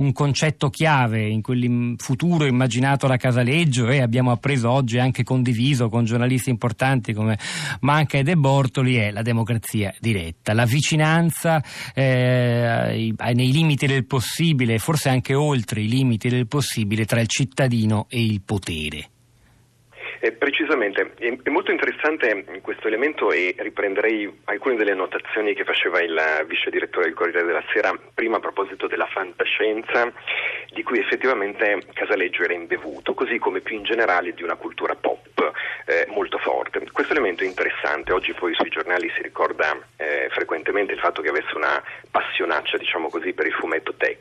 un concetto chiave in quel futuro immaginato da Casaleggio e abbiamo appreso oggi anche condiviso con giornalisti importanti come Manca e De Bortoli è la democrazia diretta, la vicinanza eh, nei limiti del possibile, forse anche oltre i limiti del possibile tra il cittadino e il potere. Eh, precisamente, è, è, molto interessante questo elemento e riprenderei alcune delle annotazioni che faceva il vice direttore del Corriere della Sera prima a proposito della fantascienza di cui effettivamente Casaleggio era imbevuto, così come più in generale di una cultura pop eh. Questo elemento è interessante, oggi poi sui giornali si ricorda eh, frequentemente il fatto che avesse una passionaccia, diciamo così, per il fumetto Tex,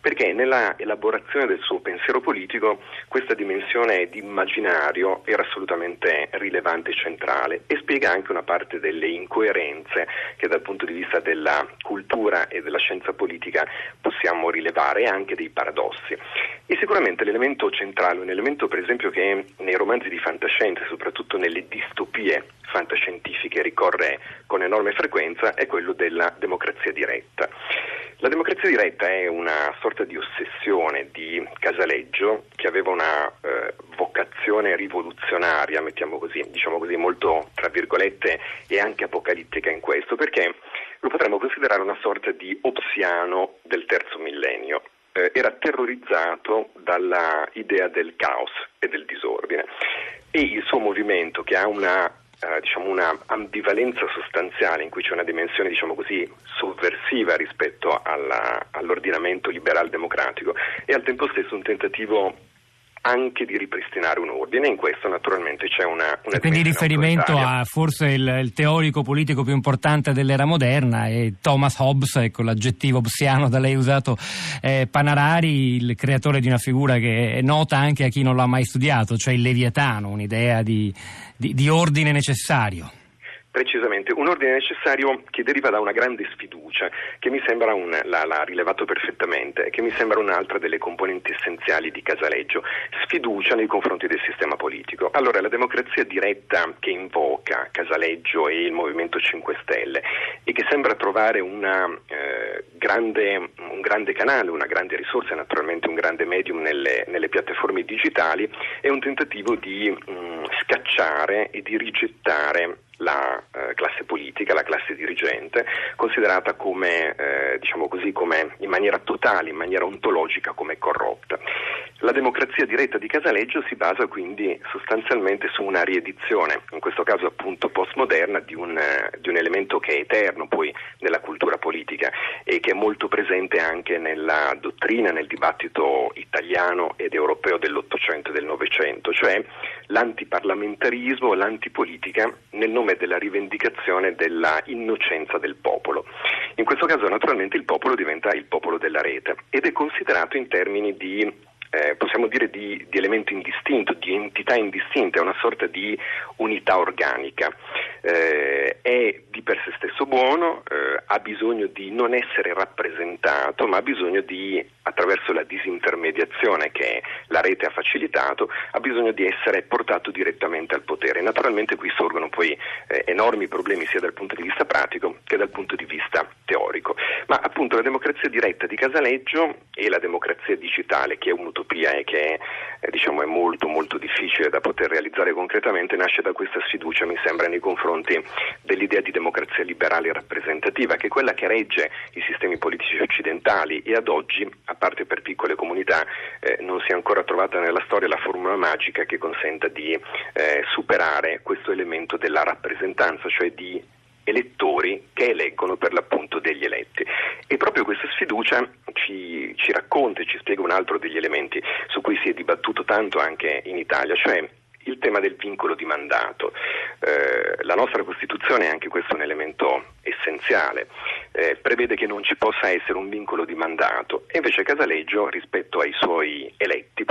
perché nella elaborazione del suo pensiero politico questa dimensione di immaginario era assolutamente rilevante e centrale e spiega anche una parte delle incoerenze che dal punto di vista della cultura e della scienza politica possiamo rilevare anche dei paradossi. E sicuramente l'elemento centrale, un elemento per esempio che nei romanzi di fantascienza, soprattutto nelle distopie fantascientifiche, ricorre con enorme frequenza, è quello della democrazia diretta. La democrazia diretta è una sorta di ossessione di Casaleggio che aveva una eh, vocazione rivoluzionaria, mettiamo così, diciamo così, molto tra virgolette e anche apocalittica in questo, perché lo potremmo considerare una sorta di opsiano del terzo millennio. Eh, era terrorizzato dall'idea del caos e del disordine e il suo movimento che ha una eh, diciamo una ambivalenza sostanziale in cui c'è una dimensione diciamo così, sovversiva rispetto alla, all'ordinamento liberal democratico e al tempo stesso un tentativo anche di ripristinare un ordine. In questo naturalmente c'è una... una quindi riferimento a forse il, il, teorico politico più importante dell'era moderna è Thomas Hobbes, ecco l'aggettivo hobbesiano da lei usato, eh, Panarari, il creatore di una figura che è nota anche a chi non l'ha mai studiato, cioè il Leviatano, un'idea di, di, di ordine necessario. Precisamente, un ordine necessario che deriva da una grande sfiducia, che mi sembra, un, l'ha, rilevato perfettamente, che mi sembra un'altra delle componenti essenziali di Casaleggio, sfiducia nei confronti del sistema politico. Allora, la democrazia diretta che invoca Casaleggio e il Movimento 5 Stelle e che sembra trovare una, eh, grande, un grande canale, una grande risorsa, naturalmente un grande medium nelle, nelle piattaforme digitali, è un tentativo di mh, mm, scacciare e di rigettare la eh, classe politica, la classe dirigente, considerata come, eh, diciamo così, come in maniera totale, in maniera ontologica, come corrotta. La democrazia diretta di Casaleggio si basa quindi sostanzialmente su una riedizione, in questo caso appunto postmoderna, di un, di un elemento che è eterno poi nella cultura politica e che è molto presente anche nella dottrina, nel dibattito italiano ed europeo dell'Ottocento e del Novecento, cioè l'antiparlamentarismo, l'antipolitica nel nome della rivendicazione della innocenza del popolo. In questo caso naturalmente il popolo diventa il popolo della rete ed è considerato in termini di eh, possiamo dire di, di, elemento indistinto, di entità indistinta, è una sorta di unità organica. Eh, è di per sé stesso buono, eh, ha bisogno di non essere rappresentato, ma ha bisogno di, attraverso la disintermediazione che la rete ha facilitato, ha bisogno di essere portato direttamente al potere. Naturalmente qui sorgono poi eh, enormi problemi sia dal punto di vista pratico che dal punto di vista teorico. Ma appunto la democrazia diretta di Casaleggio e la democrazia digitale, che è un'utopia utopia e che eh, diciamo, è molto molto difficile da poter realizzare concretamente nasce da questa sfiducia mi sembra nei confronti dell'idea di democrazia liberale rappresentativa che è quella che regge i sistemi politici occidentali e ad oggi a parte per piccole comunità eh, non si è ancora trovata nella storia la formula magica che consenta di eh, superare questo elemento della rappresentanza cioè di elettori che eleggono per l'appunto degli eletti. E proprio questa sfiducia ci, ci racconta e ci spiega un altro degli elementi su cui si è dibattuto tanto anche in Italia, cioè il tema del vincolo di mandato. Eh, la nostra Costituzione, anche questo è un elemento essenziale, eh, prevede che non ci possa essere un vincolo di mandato e invece Casaleggio rispetto ai suoi eletti,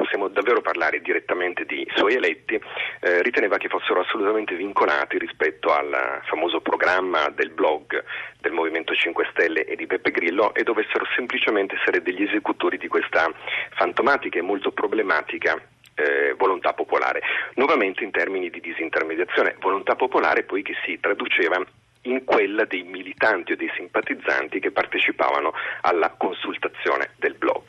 davvero parlare direttamente di suoi eletti, eh, riteneva che fossero assolutamente vincolati rispetto al famoso programma del blog del Movimento 5 Stelle e di Beppe Grillo e dovessero semplicemente essere degli esecutori di questa fantomatica e molto problematica eh, volontà popolare, nuovamente in termini di disintermediazione, volontà popolare poi che si traduceva in quella dei militanti o dei simpatizzanti che partecipavano alla consultazione del blog.